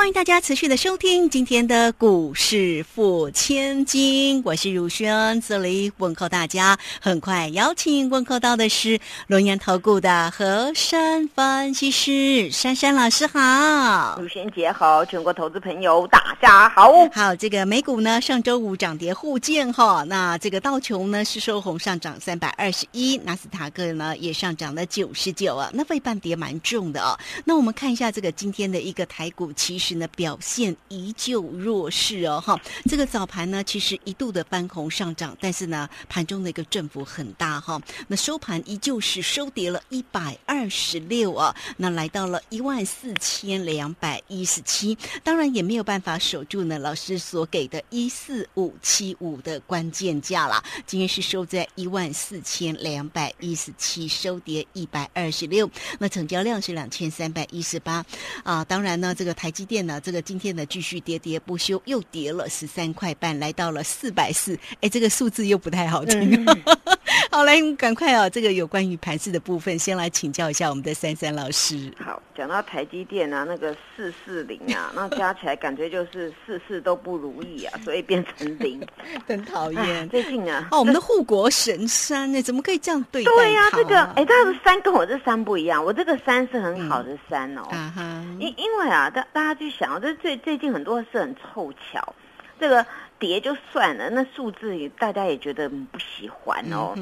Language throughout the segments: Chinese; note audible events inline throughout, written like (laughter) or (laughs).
欢迎大家持续的收听今天的股市付千金，我是如轩，这里问候大家。很快邀请问候到的是龙岩投顾的何山分析师珊珊老师好，如轩姐好，全国投资朋友大家好。好，这个美股呢上周五涨跌互见哈，那这个道琼呢是收红上涨三百二十一，纳斯达克呢也上涨了九十九啊，那未半跌蛮重的哦。那我们看一下这个今天的一个台股，其呢表现依旧弱势哦，哈，这个早盘呢其实一度的翻红上涨，但是呢盘中的一个振幅很大哈，那收盘依旧是收跌了一百二十六啊，那来到了一万四千两百一十七，当然也没有办法守住呢老师所给的一四五七五的关键价啦，今天是收在一万四千两百一十七，收跌一百二十六，那成交量是两千三百一十八。啊，当然呢这个台积电。那这个今天呢继续跌跌不休，又跌了十三块半，来到了四百四。哎，这个数字又不太好听。(laughs) 好，来赶快啊！这个有关于盘市的部分，先来请教一下我们的珊珊老师。好，讲到台积电啊，那个四四零啊，(laughs) 那加起来感觉就是四四都不如意啊，所以变成零，(laughs) 很讨厌。最近啊，哦，我们的护国神山呢，怎么可以这样对待？对呀，这个哎，它的山跟我这山不一样，我这个山是很好的山哦。因因为啊，大大家去想，这最最近很多事很凑巧，这个。跌就算了，那数字也大家也觉得不喜欢哦。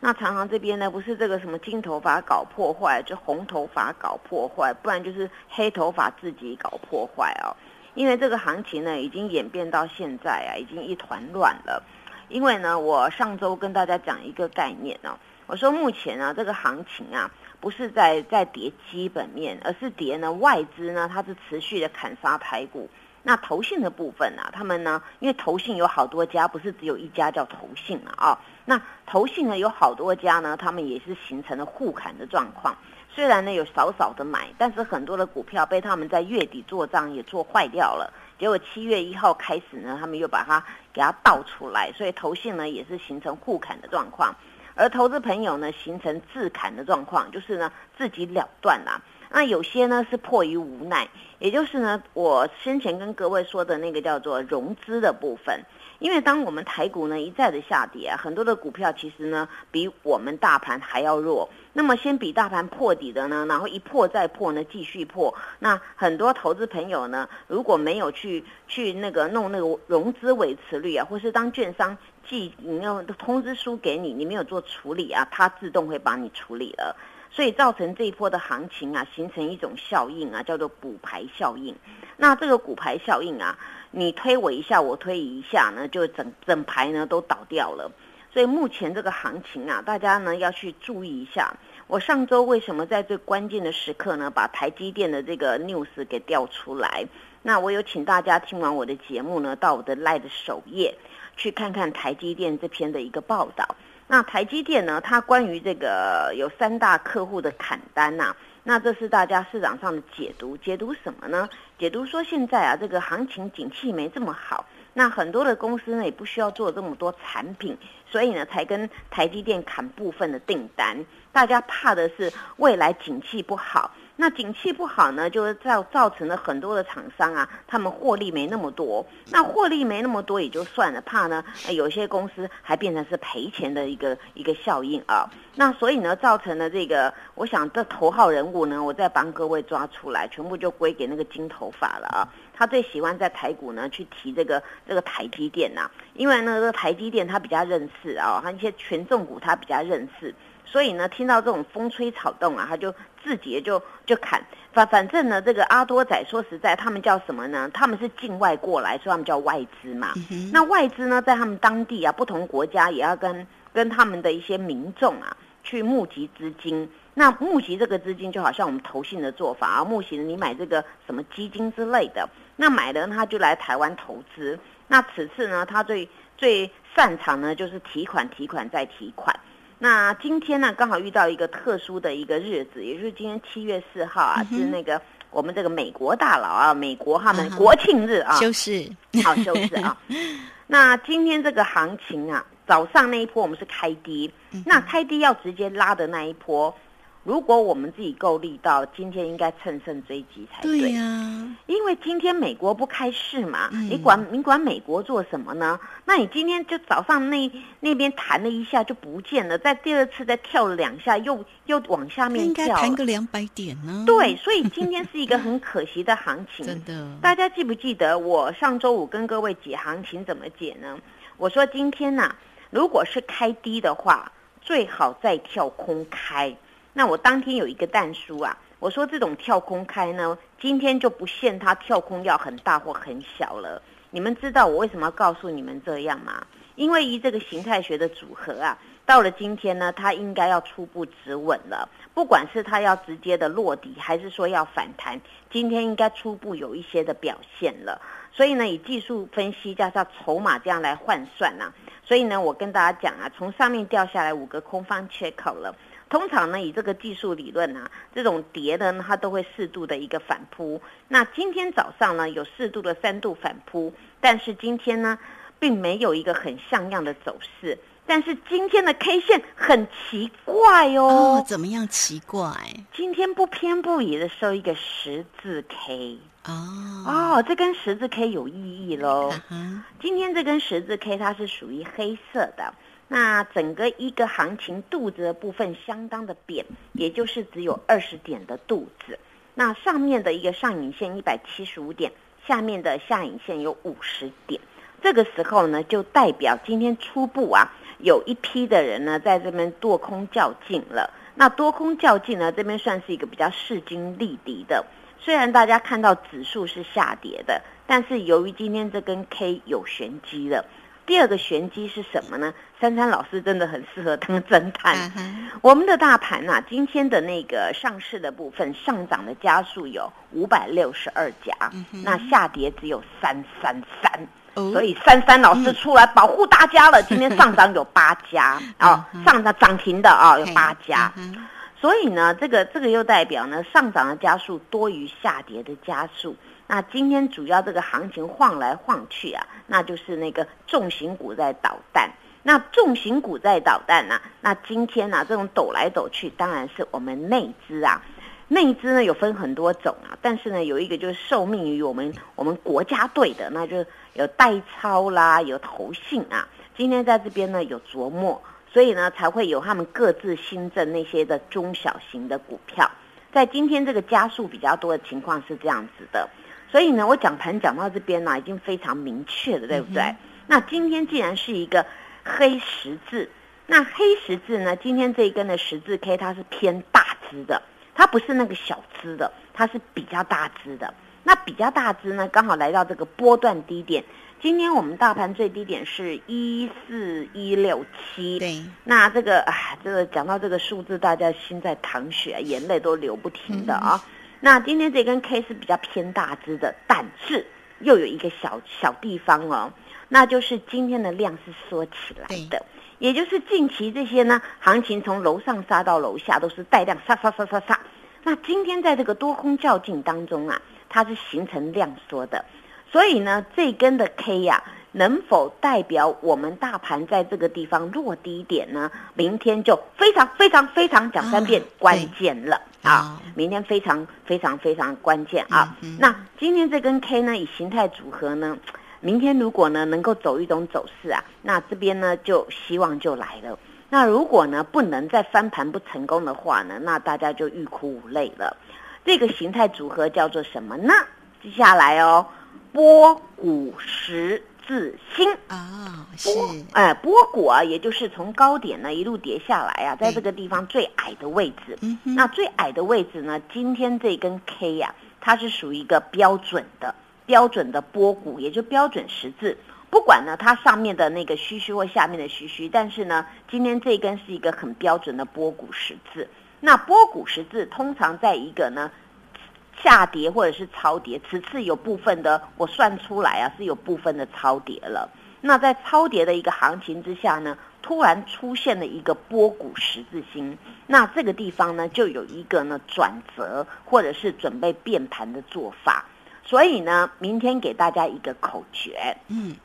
那常常这边呢，不是这个什么金头发搞破坏，就红头发搞破坏，不然就是黑头发自己搞破坏哦。因为这个行情呢，已经演变到现在啊，已经一团乱了。因为呢，我上周跟大家讲一个概念哦，我说目前啊，这个行情啊，不是在在跌基本面，而是跌呢外资呢，它是持续的砍杀台股。那投信的部分呢？他们呢？因为投信有好多家，不是只有一家叫投信了啊。那投信呢有好多家呢，他们也是形成了互砍的状况。虽然呢有少少的买，但是很多的股票被他们在月底做账也做坏掉了。结果七月一号开始呢，他们又把它给它倒出来，所以投信呢也是形成互砍的状况。而投资朋友呢形成自砍的状况，就是呢自己了断啦。那有些呢是迫于无奈，也就是呢，我先前跟各位说的那个叫做融资的部分，因为当我们台股呢一再的下跌，很多的股票其实呢比我们大盘还要弱。那么先比大盘破底的呢，然后一破再破呢，继续破。那很多投资朋友呢，如果没有去去那个弄那个融资维持率啊，或是当券商寄你要通知书给你，你没有做处理啊，它自动会帮你处理了。所以造成这一波的行情啊，形成一种效应啊，叫做补牌效应。那这个股牌效应啊，你推我一下，我推一下呢，就整整排呢都倒掉了。所以目前这个行情啊，大家呢要去注意一下。我上周为什么在最关键的时刻呢，把台积电的这个 news 给调出来？那我有请大家听完我的节目呢，到我的 live 首页去看看台积电这篇的一个报道。那台积电呢？它关于这个有三大客户的砍单呐，那这是大家市场上的解读。解读什么呢？解读说现在啊，这个行情景气没这么好，那很多的公司呢也不需要做这么多产品，所以呢才跟台积电砍部分的订单。大家怕的是未来景气不好。那景气不好呢，就造造成了很多的厂商啊，他们获利没那么多。那获利没那么多也就算了，怕呢有些公司还变成是赔钱的一个一个效应啊。那所以呢，造成了这个，我想这头号人物呢，我再帮各位抓出来，全部就归给那个金头发了啊。他最喜欢在台股呢去提这个这个台积电呐，因为呢这个台积电他比较认识啊，他一些权重股他比较认识。所以呢，听到这种风吹草动啊，他就自己就就砍。反反正呢，这个阿多仔说实在，他们叫什么呢？他们是境外过来，所以他们叫外资嘛。那外资呢，在他们当地啊，不同国家也要跟跟他们的一些民众啊，去募集资金。那募集这个资金，就好像我们投信的做法啊，募集你买这个什么基金之类的。那买了他就来台湾投资。那此次呢，他最最擅长呢，就是提款、提款再提款。那今天呢，刚好遇到一个特殊的一个日子，也就是今天七月四号啊，是那个我们这个美国大佬啊，美国他们国庆日啊，休市，好休市啊。(laughs) 那今天这个行情啊，早上那一波我们是开低，那开低要直接拉的那一波。如果我们自己够力道，今天应该乘胜追击才对。对呀，因为今天美国不开市嘛，你管你管美国做什么呢？那你今天就早上那那边弹了一下就不见了，在第二次再跳了两下，又又往下面跳。应该弹个两百点呢。对，所以今天是一个很可惜的行情。真的，大家记不记得我上周五跟各位解行情怎么解呢？我说今天呐，如果是开低的话，最好再跳空开。那我当天有一个蛋书啊，我说这种跳空开呢，今天就不限它跳空要很大或很小了。你们知道我为什么要告诉你们这样吗？因为以这个形态学的组合啊，到了今天呢，它应该要初步止稳了。不管是它要直接的落底，还是说要反弹，今天应该初步有一些的表现了。所以呢，以技术分析加上筹码这样来换算呢，所以呢，我跟大家讲啊，从上面掉下来五个空方缺口了。通常呢，以这个技术理论啊，这种跌的它都会适度的一个反扑。那今天早上呢，有适度的三度反扑，但是今天呢，并没有一个很像样的走势。但是今天的 K 线很奇怪哦，怎么样奇怪？今天不偏不倚的收一个十字 K 哦哦，这根十字 K 有意义喽。今天这根十字 K 它是属于黑色的。那整个一个行情肚子的部分相当的扁，也就是只有二十点的肚子。那上面的一个上影线一百七十五点，下面的下影线有五十点。这个时候呢，就代表今天初步啊，有一批的人呢在这边多空较劲了。那多空较劲呢，这边算是一个比较势均力敌的。虽然大家看到指数是下跌的，但是由于今天这根 K 有玄机了。第二个玄机是什么呢？珊珊老师真的很适合当侦探。我们的大盘呐，今天的那个上市的部分上涨的家数有五百六十二家，那下跌只有三三三，所以珊珊老师出来保护大家了。(laughs) 今天上涨有八家。啊，上涨涨停的啊有八家，所以呢，这个这个又代表呢，上涨的加速多于下跌的加速。那今天主要这个行情晃来晃去啊，那就是那个重型股在捣蛋。那重型股在捣蛋呢，那今天呢这种抖来抖去，当然是我们内资啊。内资呢有分很多种啊，但是呢有一个就是受命于我们我们国家队的，那就有代操啦，有投信啊。今天在这边呢有琢磨，所以呢才会有他们各自新增那些的中小型的股票。在今天这个加速比较多的情况是这样子的。所以呢，我讲盘讲到这边呢，已经非常明确了，对不对？那今天既然是一个黑十字，那黑十字呢，今天这一根的十字 K 它是偏大支的，它不是那个小支的，它是比较大支的。那比较大支呢，刚好来到这个波段低点。今天我们大盘最低点是一四一六七，对。那这个啊，这个讲到这个数字，大家心在淌血，眼泪都流不停的啊。那今天这根 K 是比较偏大支的，但是又有一个小小地方哦，那就是今天的量是缩起来的，也就是近期这些呢，行情从楼上杀到楼下都是带量杀杀杀杀杀。那今天在这个多空较劲当中啊，它是形成量缩的，所以呢，这根的 K 呀。能否代表我们大盘在这个地方落低点呢？明天就非常非常非常讲三遍关键了啊！明天非常非常非常关键啊！那今天这根 K 呢，以形态组合呢，明天如果呢能够走一种走势啊，那这边呢就希望就来了。那如果呢不能再翻盘不成功的话呢，那大家就欲哭无泪了。这个形态组合叫做什么呢？接下来哦，波谷十字星啊，是哎，波谷啊，也就是从高点呢一路跌下来啊，在这个地方最矮的位置。那最矮的位置呢，今天这根 K 呀，它是属于一个标准的标准的波谷，也就标准十字。不管呢它上面的那个虚虚或下面的虚虚，但是呢，今天这根是一个很标准的波谷十字。那波谷十字通常在一个呢。下跌或者是超跌，此次有部分的我算出来啊，是有部分的超跌了。那在超跌的一个行情之下呢，突然出现了一个波谷十字星，那这个地方呢就有一个呢转折，或者是准备变盘的做法。所以呢，明天给大家一个口诀，嗯。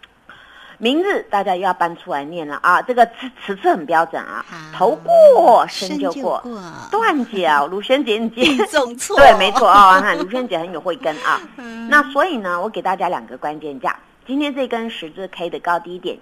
明日大家又要搬出来念了啊！这个词词次很标准啊，头过身就过，断脚。卢萱姐，你记总错对，没错啊！看卢萱姐很有慧根啊。(laughs) 那所以呢，我给大家两个关键价。今天这根十字 K 的高低点，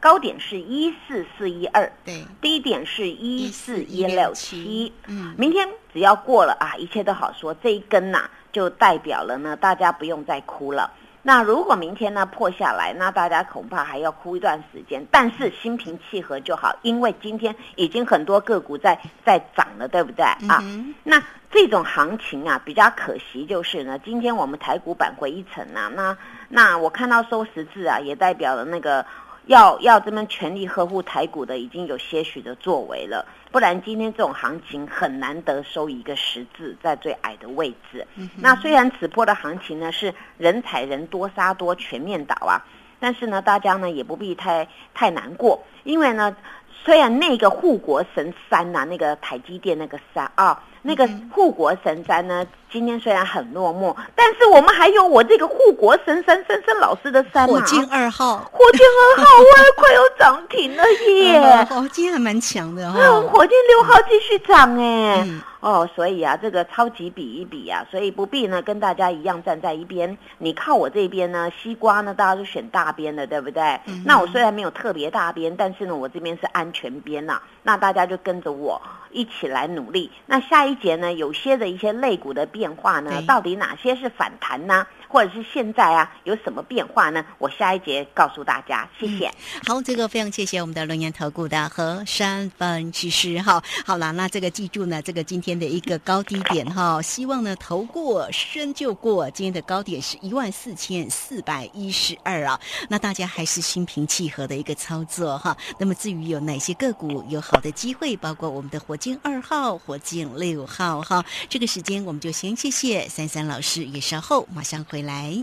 高点是一四四一二，对，低点是一四一六七。嗯，明天只要过了啊，一切都好说。这一根呐，就代表了呢，大家不用再哭了。那如果明天呢破下来，那大家恐怕还要哭一段时间。但是心平气和就好，因为今天已经很多个股在在涨了，对不对啊？那这种行情啊，比较可惜就是呢，今天我们台股板回一层啊，那那我看到收十字啊，也代表了那个。要要这么全力呵护台股的，已经有些许的作为了，不然今天这种行情很难得收一个十字在最矮的位置。那虽然此波的行情呢是人踩人多杀多全面倒啊，但是呢大家呢也不必太太难过，因为呢虽然那个护国神山呐，那个台积电那个山啊。那个护国神山呢？今天虽然很落寞，但是我们还有我这个护国神山深深老师的山火箭二号，火箭二号，我也快要涨停了耶！(laughs) 哦，今天还蛮强的哈。火箭六号继续涨哎。哦，所以啊，这个超级比一比啊，所以不必呢跟大家一样站在一边。你靠我这边呢，西瓜呢，大家都选大边的，对不对？那我虽然没有特别大边，但是呢，我这边是安全边呐。那大家就跟着我一起来努力。那下一节呢，有些的一些肋骨的变化呢，到底哪些是反弹呢？或者是现在啊，有什么变化呢？我下一节告诉大家，谢谢。好，这个非常谢谢我们的龙岩投顾的和山分析师哈。好了，那这个记住呢，这个今天的一个高低点哈，希望呢投过深就过。今天的高点是一万四千四百一十二啊。那大家还是心平气和的一个操作哈。那么至于有哪些个股有好的机会，包括我们的火箭二号、火箭六号哈。这个时间我们就先谢谢三三老师，也稍后马上回。来，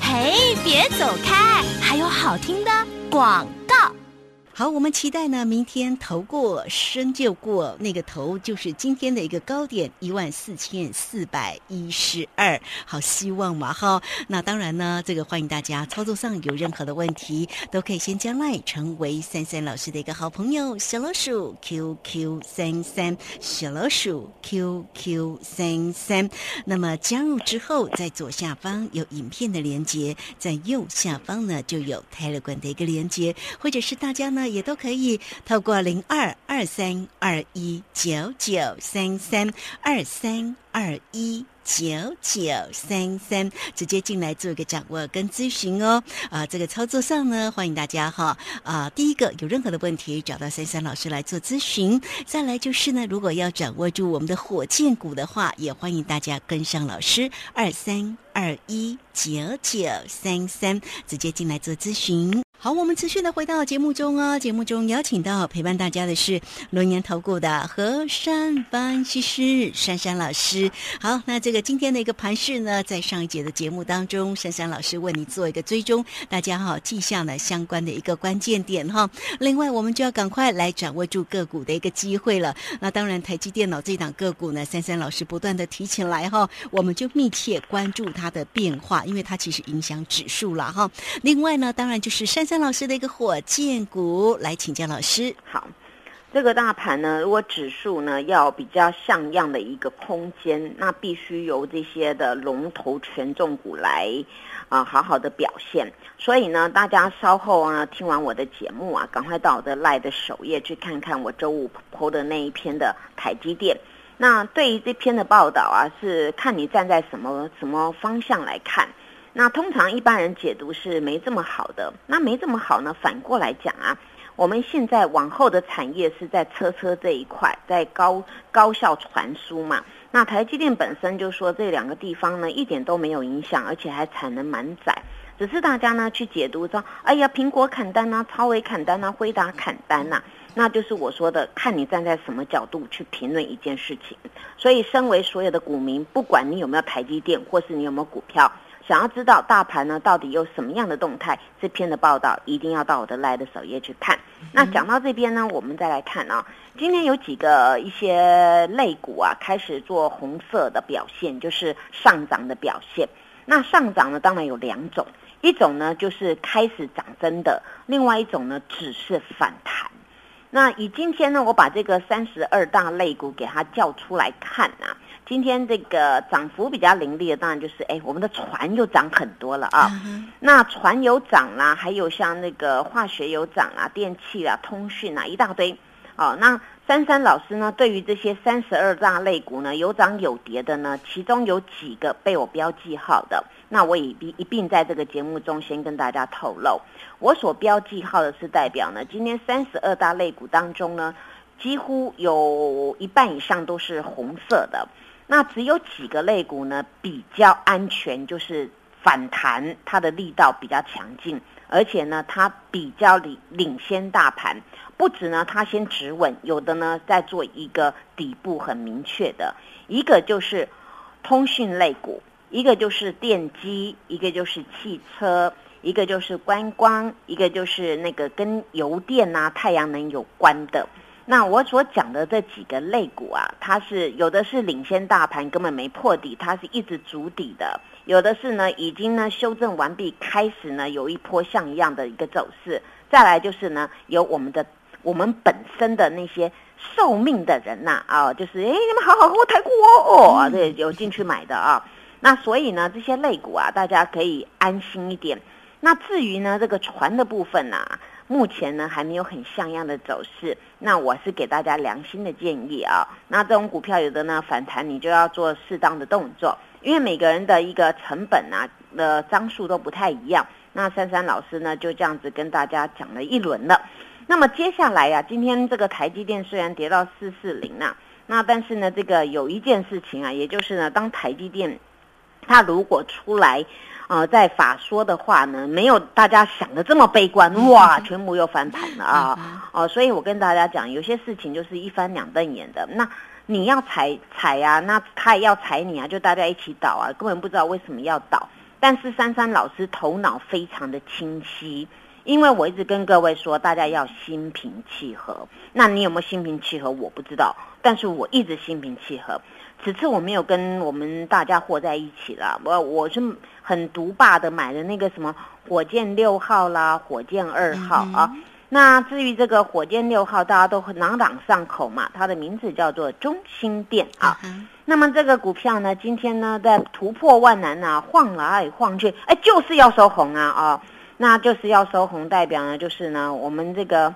嘿，别走开，还有好听的广。好，我们期待呢，明天头过身就过，那个头就是今天的一个高点一万四千四百一十二。好，希望嘛哈。那当然呢，这个欢迎大家操作上有任何的问题，都可以先将来成为三三老师的一个好朋友，小老鼠 QQ 三三，小老鼠 QQ 三三。那么加入之后，在左下方有影片的连接，在右下方呢就有泰勒管的一个连接，或者是大家呢。也都可以透过零二二三二一九九三三二三二一九九三三直接进来做一个掌握跟咨询哦。啊，这个操作上呢，欢迎大家哈。啊，第一个有任何的问题，找到三三老师来做咨询。再来就是呢，如果要掌握住我们的火箭股的话，也欢迎大家跟上老师二三二一九九三三直接进来做咨询。好，我们持续的回到节目中哦。节目中邀请到陪伴大家的是龙岩投顾的和山分析师珊珊老师。好，那这个今天的一个盘势呢，在上一节的节目当中，珊珊老师为你做一个追踪，大家哈记下了相关的一个关键点哈。另外，我们就要赶快来掌握住个股的一个机会了。那当然，台积电脑这档个股呢，珊珊老师不断的提起来哈，我们就密切关注它的变化，因为它其实影响指数了哈。另外呢，当然就是珊。张老师的一个火箭股来请教老师。好，这个大盘呢，如果指数呢要比较像样的一个空间，那必须由这些的龙头权重股来啊好好的表现。所以呢，大家稍后啊听完我的节目啊，赶快到我的赖的首页去看看我周五播的那一篇的台积电。那对于这篇的报道啊，是看你站在什么什么方向来看。那通常一般人解读是没这么好的，那没这么好呢？反过来讲啊，我们现在往后的产业是在车车这一块，在高高效传输嘛。那台积电本身就说这两个地方呢一点都没有影响，而且还产能满载，只是大家呢去解读说，哎呀，苹果砍单呐，超微砍单呐，辉达砍单呐，那就是我说的，看你站在什么角度去评论一件事情。所以，身为所有的股民，不管你有没有台积电，或是你有没有股票。想要知道大盘呢到底有什么样的动态，这篇的报道一定要到我的 Live 首页去看。那讲到这边呢，我们再来看啊，今天有几个一些类股啊开始做红色的表现，就是上涨的表现。那上涨呢，当然有两种，一种呢就是开始涨真的，另外一种呢只是反弹。那以今天呢，我把这个三十二大类股给它叫出来看啊。今天这个涨幅比较凌厉的，当然就是哎，我们的船又涨很多了啊。那船有涨啦，还有像那个化学有涨啦，电器啦、通讯啊，一大堆。哦，那珊珊老师呢，对于这些三十二大类股呢，有涨有跌的呢，其中有几个被我标记号的，那我也一一并在这个节目中先跟大家透露。我所标记号的是代表呢，今天三十二大类股当中呢，几乎有一半以上都是红色的。那只有几个类股呢比较安全，就是反弹，它的力道比较强劲，而且呢它比较领领先大盘，不止呢它先止稳，有的呢在做一个底部很明确的，一个就是通讯类股，一个就是电机，一个就是汽车，一个就是观光，一个就是那个跟油电啊太阳能有关的。那我所讲的这几个类股啊，它是有的是领先大盘，根本没破底，它是一直筑底的；有的是呢，已经呢修正完毕，开始呢有一波像一样的一个走势。再来就是呢，有我们的我们本身的那些受命的人呐啊，就是哎，你们好好和我抬股哦哦，对，有进去买的啊。那所以呢，这些类股啊，大家可以安心一点。那至于呢，这个船的部分呢？目前呢还没有很像样的走势，那我是给大家良心的建议啊。那这种股票有的呢反弹，你就要做适当的动作，因为每个人的一个成本啊的张数都不太一样。那珊珊老师呢就这样子跟大家讲了一轮了。那么接下来呀，今天这个台积电虽然跌到四四零啊，那但是呢这个有一件事情啊，也就是呢当台积电它如果出来。呃，在法说的话呢，没有大家想的这么悲观，哇，全部又翻盘了啊！哦，所以我跟大家讲，有些事情就是一翻两瞪眼的。那你要踩踩呀，那他也要踩你啊，就大家一起倒啊，根本不知道为什么要倒。但是珊珊老师头脑非常的清晰，因为我一直跟各位说，大家要心平气和。那你有没有心平气和？我不知道，但是我一直心平气和。此次我没有跟我们大家和在一起了，我我是很独霸的买的那个什么火箭六号啦，火箭二号啊。那至于这个火箭六号，大家都朗朗上口嘛，它的名字叫做中心电啊。那么这个股票呢，今天呢在突破万难啊，晃来晃去，哎，就是要收红啊啊，那就是要收红，代表呢就是呢我们这个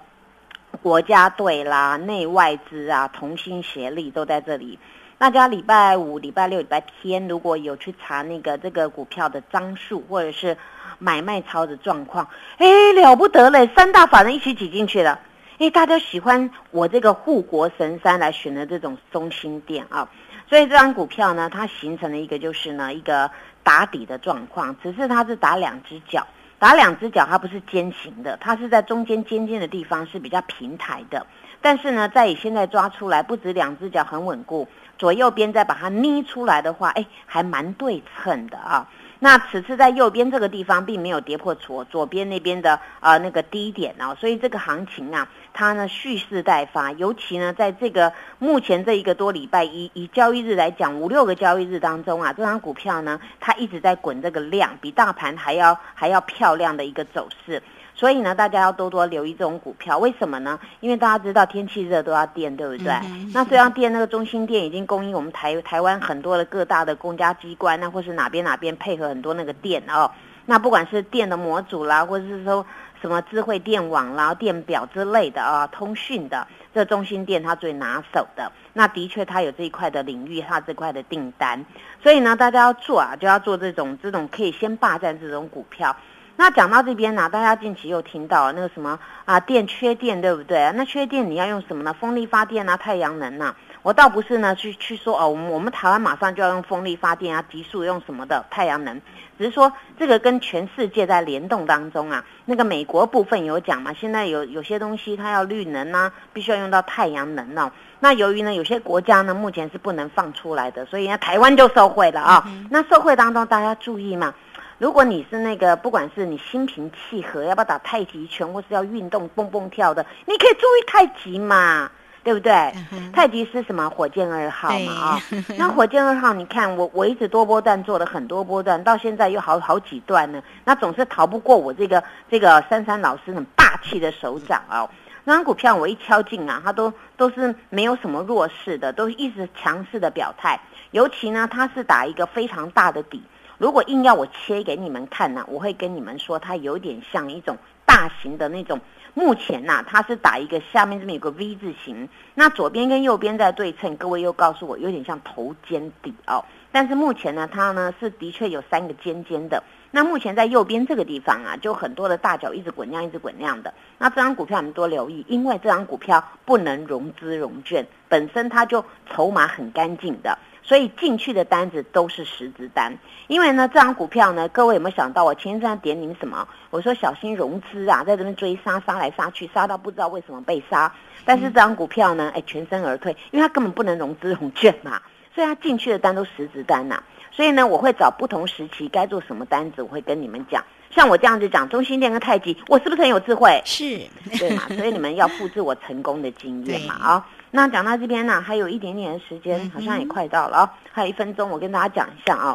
国家队啦、内外资啊同心协力都在这里。大家礼拜五、礼拜六、礼拜天，如果有去查那个这个股票的张数，或者是买卖超的状况，哎，了不得嘞！三大法人一起挤进去了，哎，大家喜欢我这个护国神山来选的这种中心店啊，所以这张股票呢，它形成了一个就是呢一个打底的状况，只是它是打两只脚，把两只脚它不是尖形的，它是在中间尖尖的地方是比较平台的，但是呢，在以现在抓出来，不止两只脚很稳固。左右边再把它捏出来的话，哎，还蛮对称的啊。那此次在右边这个地方并没有跌破左左边那边的啊那个低点哦，所以这个行情啊，它呢蓄势待发。尤其呢，在这个目前这一个多礼拜，一以交易日来讲，五六个交易日当中啊，这张股票呢，它一直在滚这个量，比大盘还要还要漂亮的一个走势。所以呢，大家要多多留意这种股票，为什么呢？因为大家知道天气热都要电，对不对？那虽然电那个中心电已经供应我们台台湾很多的各大的公家机关，那或是哪边哪边配合很多那个电哦。那不管是电的模组啦，或者是说什么智慧电网啦、电表之类的啊，通讯的，这中心电它最拿手的。那的确它有这一块的领域，它这块的订单。所以呢，大家要做啊，就要做这种这种可以先霸占这种股票。那讲到这边呢，大家近期又听到那个什么啊，电缺电，对不对？那缺电你要用什么呢？风力发电啊，太阳能啊。我倒不是呢去去说哦，我们我们台湾马上就要用风力发电啊，急速用什么的太阳能，只是说这个跟全世界在联动当中啊。那个美国部分有讲嘛，现在有有些东西它要绿能啊，必须要用到太阳能哦。那由于呢有些国家呢目前是不能放出来的，所以呢台湾就受贿了啊。那受贿当中大家注意嘛。如果你是那个，不管是你心平气和，要不要打太极拳，或是要运动蹦蹦跳的，你可以注意太极嘛，对不对？泰迪是什么？火箭二号嘛啊。(laughs) 那火箭二号，你看我我一直多波段做了很多波段，到现在又好好几段呢，那总是逃不过我这个这个珊珊老师很霸气的手掌哦。那张股票我一敲进啊，它都都是没有什么弱势的，都一直强势的表态。尤其呢，它是打一个非常大的底。如果硬要我切给你们看呢，我会跟你们说，它有点像一种大型的那种。目前呐，它是打一个下面这边有个 V 字形，那左边跟右边在对称。各位又告诉我，有点像头肩底哦。但是目前呢，它呢是的确有三个尖尖的。那目前在右边这个地方啊，就很多的大脚一直滚量，一直滚量的。那这张股票你们多留意，因为这张股票不能融资融券，本身它就筹码很干净的。所以进去的单子都是实质单，因为呢，这张股票呢，各位有没有想到我前一阵点你们什么？我说小心融资啊，在这边追杀，杀来杀去，杀到不知道为什么被杀。但是这张股票呢，哎，全身而退，因为它根本不能融资融券嘛，所以它进去的单都实质单呐。所以呢，我会找不同时期该做什么单子，我会跟你们讲。像我这样子讲，中心店跟太极，我是不是很有智慧？是，对嘛？所以你们要复制我成功的经验嘛 (laughs) 啊。那讲到这边呢，还有一点点时间，好像也快到了啊，还有一分钟，我跟大家讲一下啊。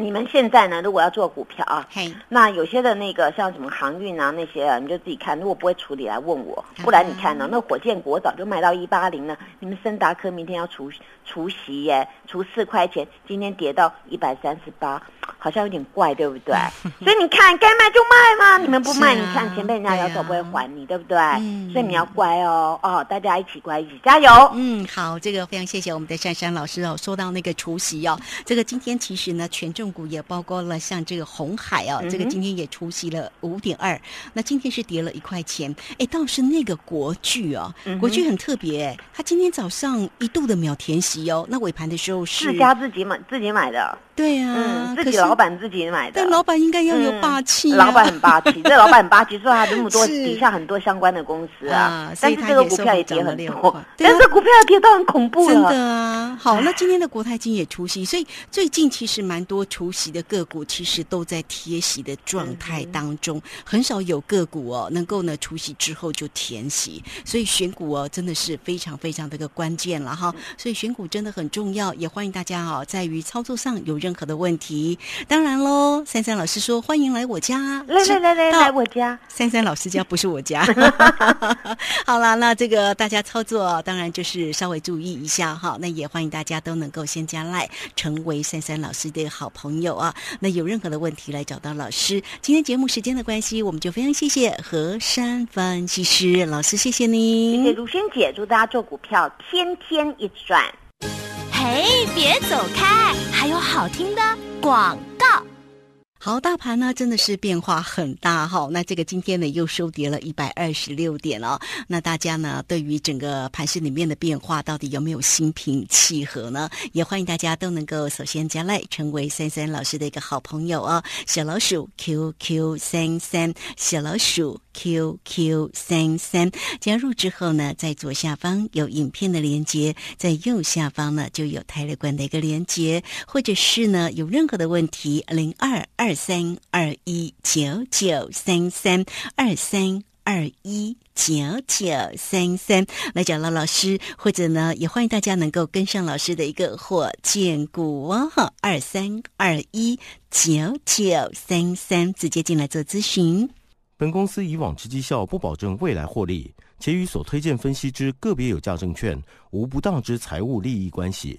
你们现在呢，如果要做股票啊，那有些的那个像什么航运啊那些啊，你就自己看。如果不会处理，来问我。不然你看呢，那火箭股早就卖到一八零了。你们森达科明天要除除息耶，除四块钱，今天跌到一百三十八。好像有点怪，对不对？(laughs) 所以你看，该卖就卖嘛。你们不卖，你看前辈人家要走不会还你，对不对？所以你要乖哦，哦，大家一起乖，一起加油。嗯，好，这个非常谢谢我们的珊珊老师哦。说到那个除夕哦，这个今天其实呢，权重股也包括了像这个红海哦，这个今天也出席了五点二，那今天是跌了一块钱。哎，倒是那个国巨哦，国巨很特别，他今天早上一度的秒填息哦，那尾盘的时候是自家自己买自己买的。对呀，自己老板自己买的。但老板应该要有霸气。老板很霸气，(laughs) 这老板很霸气，说他这么多底下很多相关的公司啊。但是这个股票也跌很多，(laughs) 但是股票跌到很恐怖了。真的啊，好，(laughs) 那今天的国泰金也出息，所以最近其实蛮多出息的个股，其实都在贴息的状态当中，很少有个股哦能够呢出息之后就填息，所以选股哦真的是非常非常的一个关键了哈。所以选股真的很重要，也欢迎大家哦在于操作上有任。何的问题，当然喽。珊珊老师说：“欢迎来我家，来来来来来我家。”珊珊老师家不是我家。(laughs) 好啦，那这个大家操作当然就是稍微注意一下哈。那也欢迎大家都能够先加赖，成为珊珊老师的好朋友啊。那有任何的问题来找到老师。今天节目时间的关系，我们就非常谢谢何山分析师老师，谢谢您。谢谢卢萱姐，祝大家做股票天天一赚。嘿，别走开！还有好听的广告。好，大盘呢真的是变化很大哈。那这个今天呢又收跌了一百二十六点哦。那大家呢对于整个盘市里面的变化，到底有没有心平气和呢？也欢迎大家都能够首先加来成为三三老师的一个好朋友哦。小老鼠 QQ 三三，小老鼠 QQ 三三，加入之后呢，在左下方有影片的连接，在右下方呢就有泰勒管的一个连接，或者是呢有任何的问题零二二。二三二一九九三三二三二一九九三三来找到老师，或者呢，也欢迎大家能够跟上老师的一个火箭股哦，二三二一九九三三，直接进来做咨询。本公司以往之绩效不保证未来获利，且与所推荐分析之个别有价证券无不当之财务利益关系。